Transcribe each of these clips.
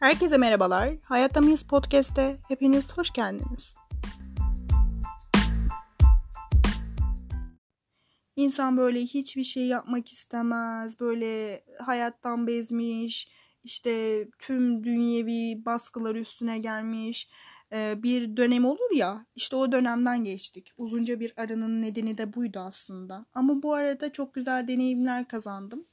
Herkese merhabalar. Hayatta Mıyız Podcast'te hepiniz hoş geldiniz. İnsan böyle hiçbir şey yapmak istemez. Böyle hayattan bezmiş. işte tüm dünyevi baskılar üstüne gelmiş e, bir dönem olur ya işte o dönemden geçtik. Uzunca bir aranın nedeni de buydu aslında. Ama bu arada çok güzel deneyimler kazandım.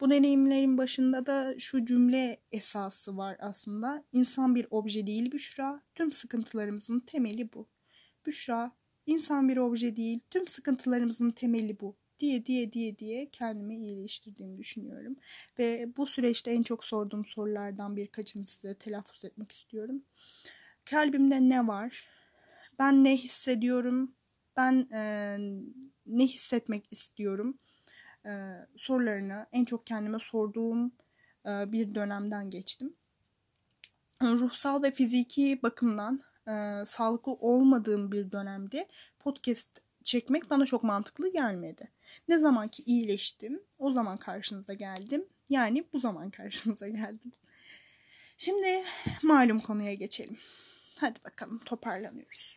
Bu deneyimlerin başında da şu cümle esası var aslında. İnsan bir obje değil Büşra, tüm sıkıntılarımızın temeli bu. Büşra, insan bir obje değil, tüm sıkıntılarımızın temeli bu diye diye diye diye kendimi iyileştirdiğimi düşünüyorum. Ve bu süreçte en çok sorduğum sorulardan birkaçını size telaffuz etmek istiyorum. Kalbimde ne var? Ben ne hissediyorum? Ben e, ne hissetmek istiyorum? E, sorularını en çok kendime sorduğum e, bir dönemden geçtim. Ruhsal ve fiziki bakımdan e, sağlıklı olmadığım bir dönemde podcast çekmek bana çok mantıklı gelmedi. Ne zaman ki iyileştim o zaman karşınıza geldim. Yani bu zaman karşınıza geldim. Şimdi malum konuya geçelim. Hadi bakalım toparlanıyoruz.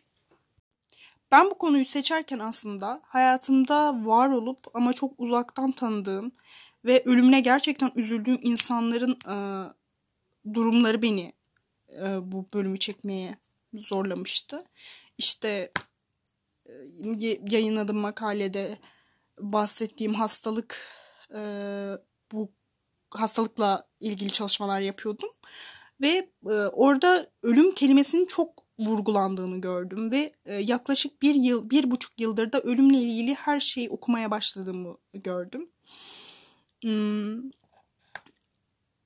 Ben bu konuyu seçerken aslında hayatımda var olup ama çok uzaktan tanıdığım ve ölümüne gerçekten üzüldüğüm insanların e, durumları beni e, bu bölümü çekmeye zorlamıştı. İşte e, yayınladığım makalede bahsettiğim hastalık e, bu hastalıkla ilgili çalışmalar yapıyordum ve e, orada ölüm kelimesinin çok vurgulandığını gördüm ve e, yaklaşık bir yıl, bir buçuk yıldır da ölümle ilgili her şeyi okumaya başladığımı gördüm. Hmm.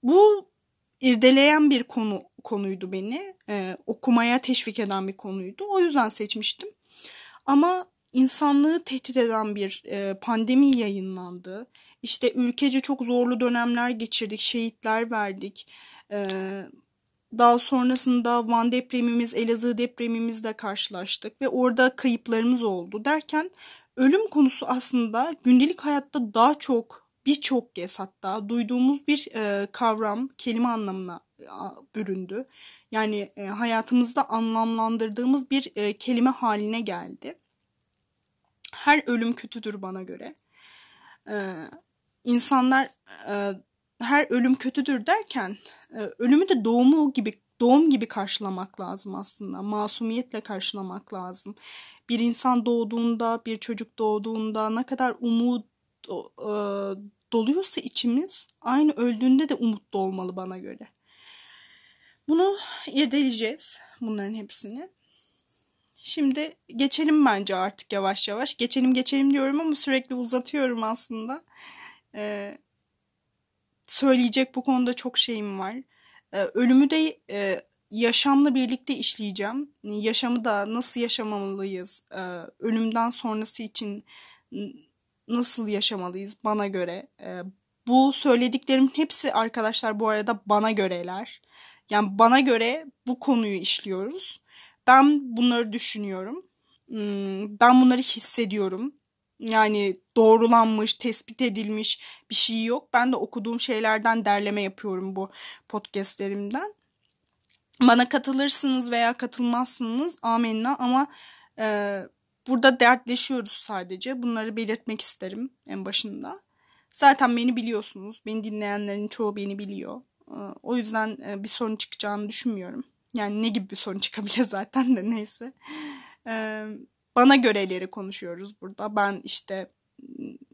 Bu irdeleyen bir konu konuydu beni. Ee, okumaya teşvik eden bir konuydu. O yüzden seçmiştim. Ama insanlığı tehdit eden bir e, pandemi yayınlandı. İşte ülkece çok zorlu dönemler geçirdik, şehitler verdik. Daha sonrasında Van depremimiz, Elazığ depremimizle karşılaştık ve orada kayıplarımız oldu derken ölüm konusu aslında gündelik hayatta daha çok birçok kez hatta duyduğumuz bir e, kavram, kelime anlamına büründü. Yani e, hayatımızda anlamlandırdığımız bir e, kelime haline geldi. Her ölüm kötüdür bana göre. E, insanlar e, her ölüm kötüdür derken e, ölümü de doğumu gibi doğum gibi karşılamak lazım aslında. Masumiyetle karşılamak lazım. Bir insan doğduğunda, bir çocuk doğduğunda ne kadar umut e, doluyorsa içimiz aynı öldüğünde de umutlu olmalı bana göre. Bunu irdeleyeceğiz bunların hepsini. Şimdi geçelim bence artık yavaş yavaş. Geçelim geçelim diyorum ama sürekli uzatıyorum aslında. Ee, söyleyecek bu konuda çok şeyim var. Ee, ölümü de e, yaşamla birlikte işleyeceğim. Yaşamı da nasıl yaşamalıyız? Ee, ölümden sonrası için nasıl yaşamalıyız bana göre. Ee, bu söylediklerimin hepsi arkadaşlar bu arada bana göreler. Yani bana göre bu konuyu işliyoruz. Ben bunları düşünüyorum. Hmm, ben bunları hissediyorum. Yani doğrulanmış, tespit edilmiş bir şey yok. Ben de okuduğum şeylerden derleme yapıyorum bu podcastlerimden. Bana katılırsınız veya katılmazsınız amenna ama e, burada dertleşiyoruz sadece. Bunları belirtmek isterim en başında. Zaten beni biliyorsunuz. Beni dinleyenlerin çoğu beni biliyor. E, o yüzden e, bir sorun çıkacağını düşünmüyorum. Yani ne gibi bir sorun çıkabilir zaten de neyse. E, bana göreleri konuşuyoruz burada. Ben işte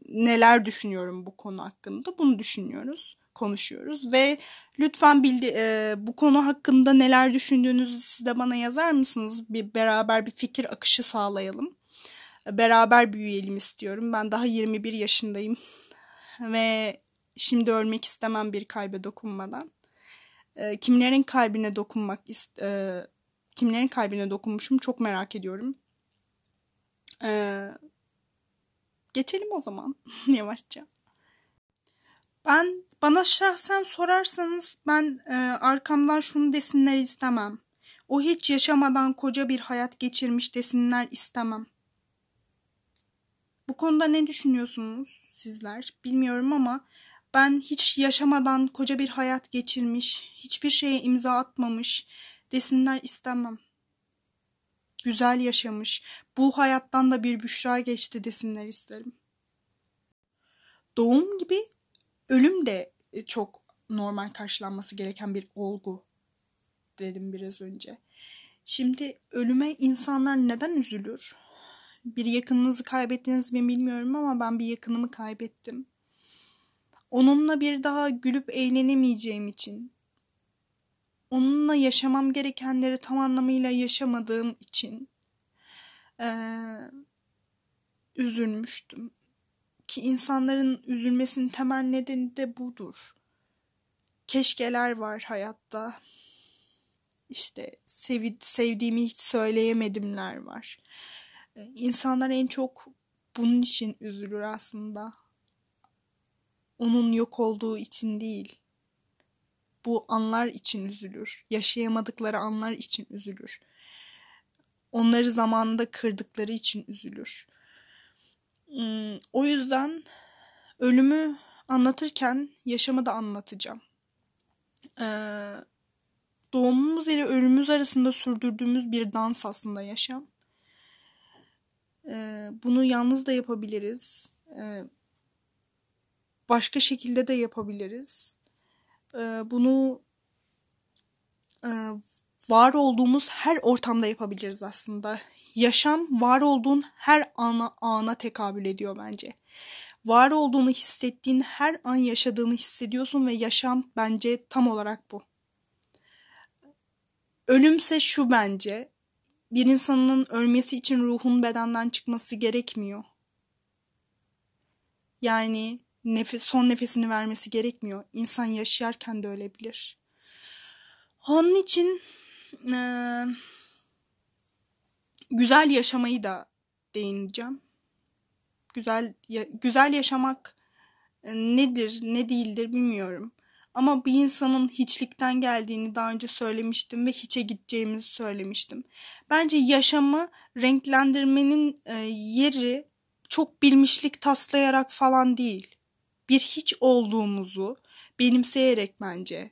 neler düşünüyorum bu konu hakkında bunu düşünüyoruz, konuşuyoruz ve lütfen bildi e, bu konu hakkında neler düşündüğünüzü siz de bana yazar mısınız? Bir beraber bir fikir akışı sağlayalım. Beraber büyüyelim istiyorum. Ben daha 21 yaşındayım ve şimdi ölmek istemem bir kalbe dokunmadan. E, kimlerin kalbine dokunmak e, kimlerin kalbine dokunmuşum çok merak ediyorum. Ee, geçelim o zaman yavaşça. Ben bana şahsen sorarsanız ben e, arkamdan şunu desinler istemem. O hiç yaşamadan koca bir hayat geçirmiş desinler istemem. Bu konuda ne düşünüyorsunuz sizler? Bilmiyorum ama ben hiç yaşamadan koca bir hayat geçirmiş, hiçbir şeye imza atmamış desinler istemem. Güzel yaşamış, bu hayattan da bir büşra geçti desinler isterim. Doğum gibi ölüm de çok normal karşılanması gereken bir olgu dedim biraz önce. Şimdi ölüme insanlar neden üzülür? Bir yakınınızı kaybettiniz mi bilmiyorum ama ben bir yakınımı kaybettim. Onunla bir daha gülüp eğlenemeyeceğim için, onunla yaşamam gerekenleri tam anlamıyla yaşamadığım için ee, üzülmüştüm. Ki insanların üzülmesinin temel nedeni de budur. Keşkeler var hayatta. İşte sev sevdiğimi hiç söyleyemedimler var. İnsanlar en çok bunun için üzülür aslında onun yok olduğu için değil. Bu anlar için üzülür. Yaşayamadıkları anlar için üzülür. Onları zamanında kırdıkları için üzülür. Hmm, o yüzden ölümü anlatırken yaşamı da anlatacağım. Ee, doğumumuz ile ölümümüz arasında sürdürdüğümüz bir dans aslında yaşam. Ee, bunu yalnız da yapabiliriz. Ee, başka şekilde de yapabiliriz. Ee, bunu e, var olduğumuz her ortamda yapabiliriz aslında. Yaşam var olduğun her ana ana tekabül ediyor bence. Var olduğunu hissettiğin her an yaşadığını hissediyorsun ve yaşam bence tam olarak bu. Ölümse şu bence. Bir insanın ölmesi için ruhun bedenden çıkması gerekmiyor. Yani nefes, son nefesini vermesi gerekmiyor. İnsan yaşarken de ölebilir. Onun için e, güzel yaşamayı da değineceğim. Güzel ya, güzel yaşamak e, nedir, ne değildir bilmiyorum. Ama bir insanın hiçlikten geldiğini daha önce söylemiştim ve hiçe gideceğimizi söylemiştim. Bence yaşamı renklendirmenin e, yeri çok bilmişlik taslayarak falan değil bir hiç olduğumuzu benimseyerek bence.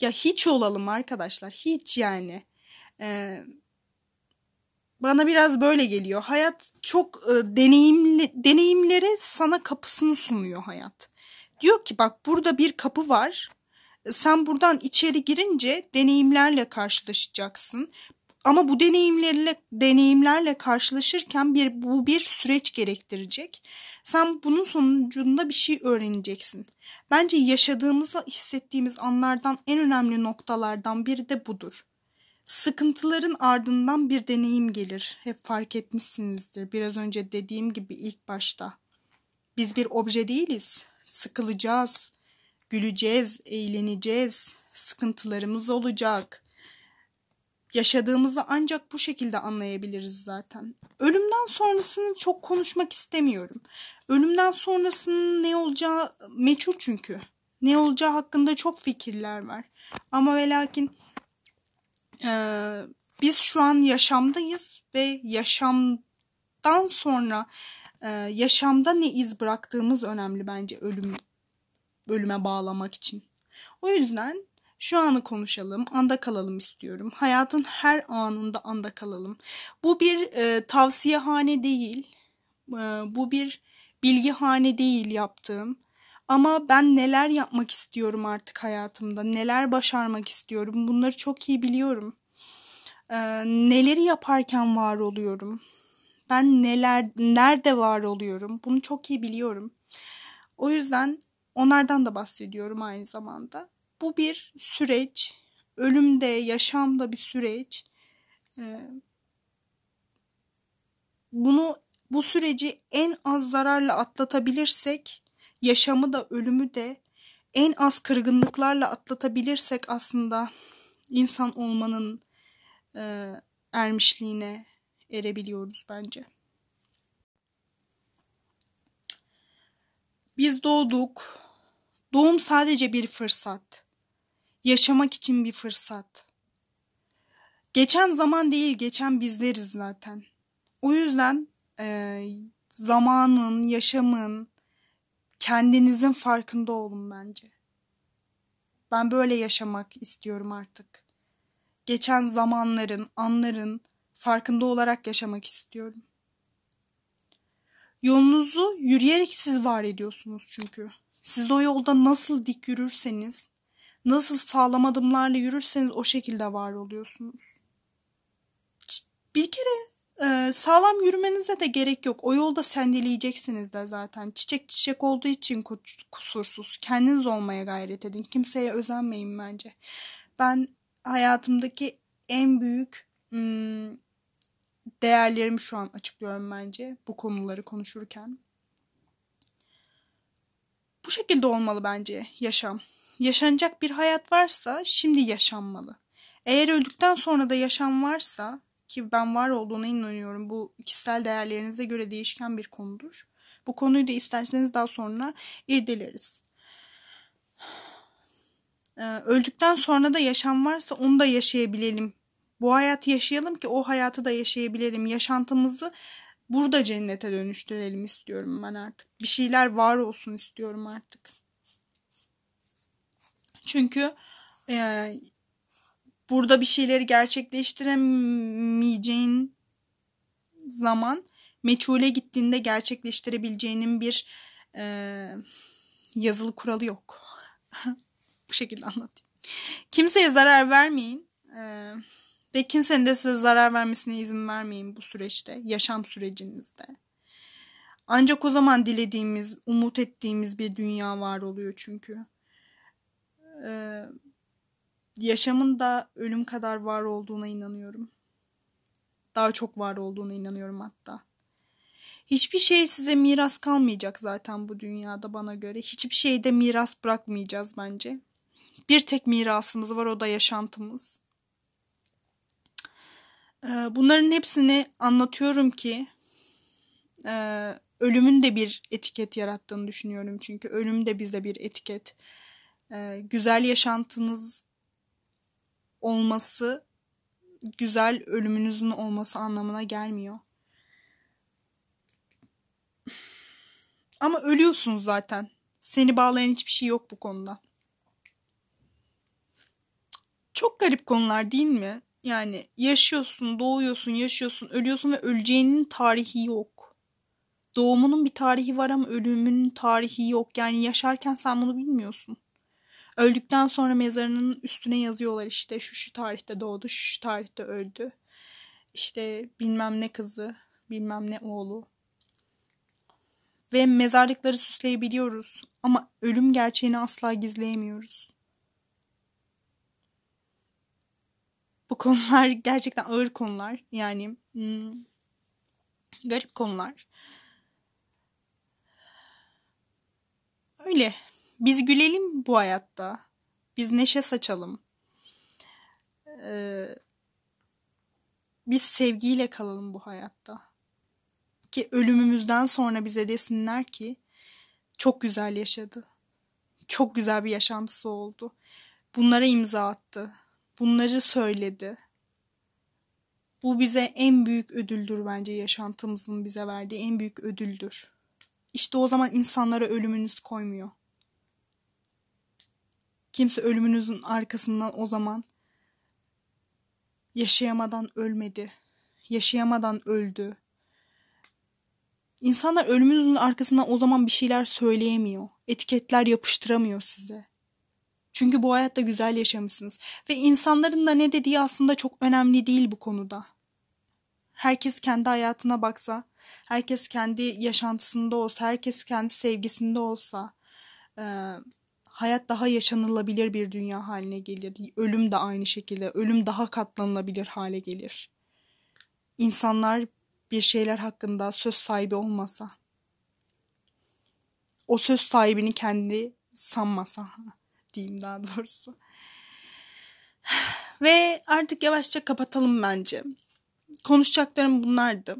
Ya hiç olalım arkadaşlar. Hiç yani. Ee, bana biraz böyle geliyor. Hayat çok e, deneyimli deneyimlere sana kapısını sunuyor hayat. Diyor ki bak burada bir kapı var. Sen buradan içeri girince deneyimlerle karşılaşacaksın. Ama bu deneyimlerle deneyimlerle karşılaşırken bir bu bir süreç gerektirecek. Sen bunun sonucunda bir şey öğreneceksin. Bence yaşadığımızı hissettiğimiz anlardan en önemli noktalardan biri de budur. Sıkıntıların ardından bir deneyim gelir. Hep fark etmişsinizdir. Biraz önce dediğim gibi ilk başta. Biz bir obje değiliz. Sıkılacağız, güleceğiz, eğleneceğiz, sıkıntılarımız olacak. Yaşadığımızı ancak bu şekilde anlayabiliriz zaten. Ölümden sonrasını çok konuşmak istemiyorum. Ölümden sonrasının ne olacağı meçhul çünkü. Ne olacağı hakkında çok fikirler var. Ama ve lakin e, biz şu an yaşamdayız ve yaşamdan sonra e, yaşamda ne iz bıraktığımız önemli bence ölüm ölüme bağlamak için. O yüzden şu anı konuşalım, anda kalalım istiyorum. Hayatın her anında anda kalalım. Bu bir e, tavsiyehane değil. E, bu bir bilgihane değil yaptığım. Ama ben neler yapmak istiyorum artık hayatımda, neler başarmak istiyorum bunları çok iyi biliyorum. E, neleri yaparken var oluyorum. Ben neler, nerede var oluyorum bunu çok iyi biliyorum. O yüzden onlardan da bahsediyorum aynı zamanda bu bir süreç. Ölümde, yaşamda bir süreç. Ee, bunu bu süreci en az zararla atlatabilirsek, yaşamı da ölümü de en az kırgınlıklarla atlatabilirsek aslında insan olmanın e, ermişliğine erebiliyoruz bence. Biz doğduk. Doğum sadece bir fırsat yaşamak için bir fırsat. Geçen zaman değil, geçen bizleriz zaten. O yüzden e, zamanın, yaşamın kendinizin farkında olun bence. Ben böyle yaşamak istiyorum artık. Geçen zamanların, anların farkında olarak yaşamak istiyorum. Yolunuzu yürüyerek siz var ediyorsunuz çünkü. Siz o yolda nasıl dik yürürseniz, nasıl sağlam adımlarla yürürseniz o şekilde var oluyorsunuz. Bir kere e, sağlam yürümenize de gerek yok. O yolda sendeleyeceksiniz de zaten. Çiçek çiçek olduğu için kusursuz. Kendiniz olmaya gayret edin. Kimseye özenmeyin bence. Ben hayatımdaki en büyük değerlerimi şu an açıklıyorum bence bu konuları konuşurken. Bu şekilde olmalı bence yaşam. Yaşanacak bir hayat varsa şimdi yaşanmalı. Eğer öldükten sonra da yaşam varsa ki ben var olduğuna inanıyorum. Bu kişisel değerlerinize göre değişken bir konudur. Bu konuyu da isterseniz daha sonra irdeleriz. Ee, öldükten sonra da yaşam varsa onu da yaşayabilelim. Bu hayatı yaşayalım ki o hayatı da yaşayabilelim. Yaşantımızı burada cennete dönüştürelim istiyorum ben artık. Bir şeyler var olsun istiyorum artık. Çünkü e, burada bir şeyleri gerçekleştiremeyeceğin zaman meçhule gittiğinde gerçekleştirebileceğinin bir e, yazılı kuralı yok. Bu şekilde anlatayım. Kimseye zarar vermeyin. E, ve kimsenin de size zarar vermesine izin vermeyin bu süreçte, yaşam sürecinizde. Ancak o zaman dilediğimiz, umut ettiğimiz bir dünya var oluyor çünkü. Ee, yaşamın da ölüm kadar var olduğuna inanıyorum. Daha çok var olduğuna inanıyorum hatta. Hiçbir şey size miras kalmayacak zaten bu dünyada bana göre. Hiçbir şeyde miras bırakmayacağız bence. Bir tek mirasımız var o da yaşantımız. Ee, bunların hepsini anlatıyorum ki e, ölümün de bir etiket yarattığını düşünüyorum. Çünkü ölüm de bize bir etiket. Ee, güzel yaşantınız olması güzel ölümünüzün olması anlamına gelmiyor. Ama ölüyorsunuz zaten. Seni bağlayan hiçbir şey yok bu konuda. Çok garip konular değil mi? Yani yaşıyorsun, doğuyorsun, yaşıyorsun, ölüyorsun ve öleceğinin tarihi yok. Doğumunun bir tarihi var ama ölümünün tarihi yok. Yani yaşarken sen bunu bilmiyorsun. Öldükten sonra mezarının üstüne yazıyorlar işte şu şu tarihte doğdu, şu şu tarihte öldü. İşte bilmem ne kızı, bilmem ne oğlu. Ve mezarlıkları süsleyebiliyoruz ama ölüm gerçeğini asla gizleyemiyoruz. Bu konular gerçekten ağır konular. Yani hmm, garip konular. Öyle. Biz gülelim bu hayatta. Biz neşe saçalım. Ee, biz sevgiyle kalalım bu hayatta. Ki ölümümüzden sonra bize desinler ki çok güzel yaşadı. Çok güzel bir yaşantısı oldu. Bunlara imza attı. Bunları söyledi. Bu bize en büyük ödüldür bence yaşantımızın bize verdiği en büyük ödüldür. İşte o zaman insanlara ölümünüz koymuyor. Kimse ölümünüzün arkasından o zaman yaşayamadan ölmedi. Yaşayamadan öldü. İnsanlar ölümünüzün arkasından o zaman bir şeyler söyleyemiyor. Etiketler yapıştıramıyor size. Çünkü bu hayatta güzel yaşamışsınız. Ve insanların da ne dediği aslında çok önemli değil bu konuda. Herkes kendi hayatına baksa, herkes kendi yaşantısında olsa, herkes kendi sevgisinde olsa, e, hayat daha yaşanılabilir bir dünya haline gelir. Ölüm de aynı şekilde, ölüm daha katlanılabilir hale gelir. İnsanlar bir şeyler hakkında söz sahibi olmasa, o söz sahibini kendi sanmasa diyeyim daha doğrusu. Ve artık yavaşça kapatalım bence. Konuşacaklarım bunlardı.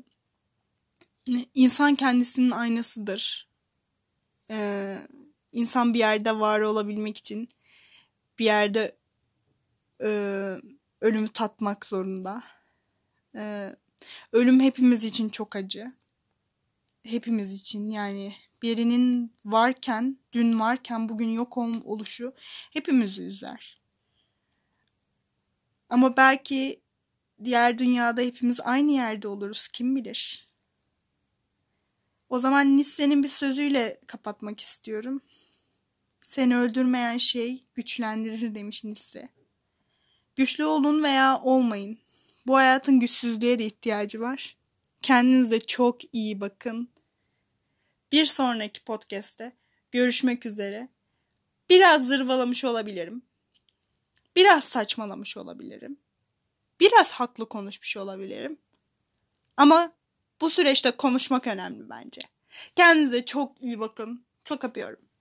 İnsan kendisinin aynasıdır. Ee, insan bir yerde var olabilmek için bir yerde e, ölümü tatmak zorunda. E, ölüm hepimiz için çok acı. Hepimiz için yani birinin varken, dün varken bugün yok oluşu hepimizi üzer. Ama belki diğer dünyada hepimiz aynı yerde oluruz kim bilir. O zaman Nisse'nin bir sözüyle kapatmak istiyorum. Seni öldürmeyen şey güçlendirir demiş Nisse. Güçlü olun veya olmayın. Bu hayatın güçsüzlüğe de ihtiyacı var. Kendinize çok iyi bakın. Bir sonraki podcast'te görüşmek üzere. Biraz zırvalamış olabilirim. Biraz saçmalamış olabilirim. Biraz haklı konuşmuş olabilirim. Ama bu süreçte konuşmak önemli bence. Kendinize çok iyi bakın. Çok öpüyorum.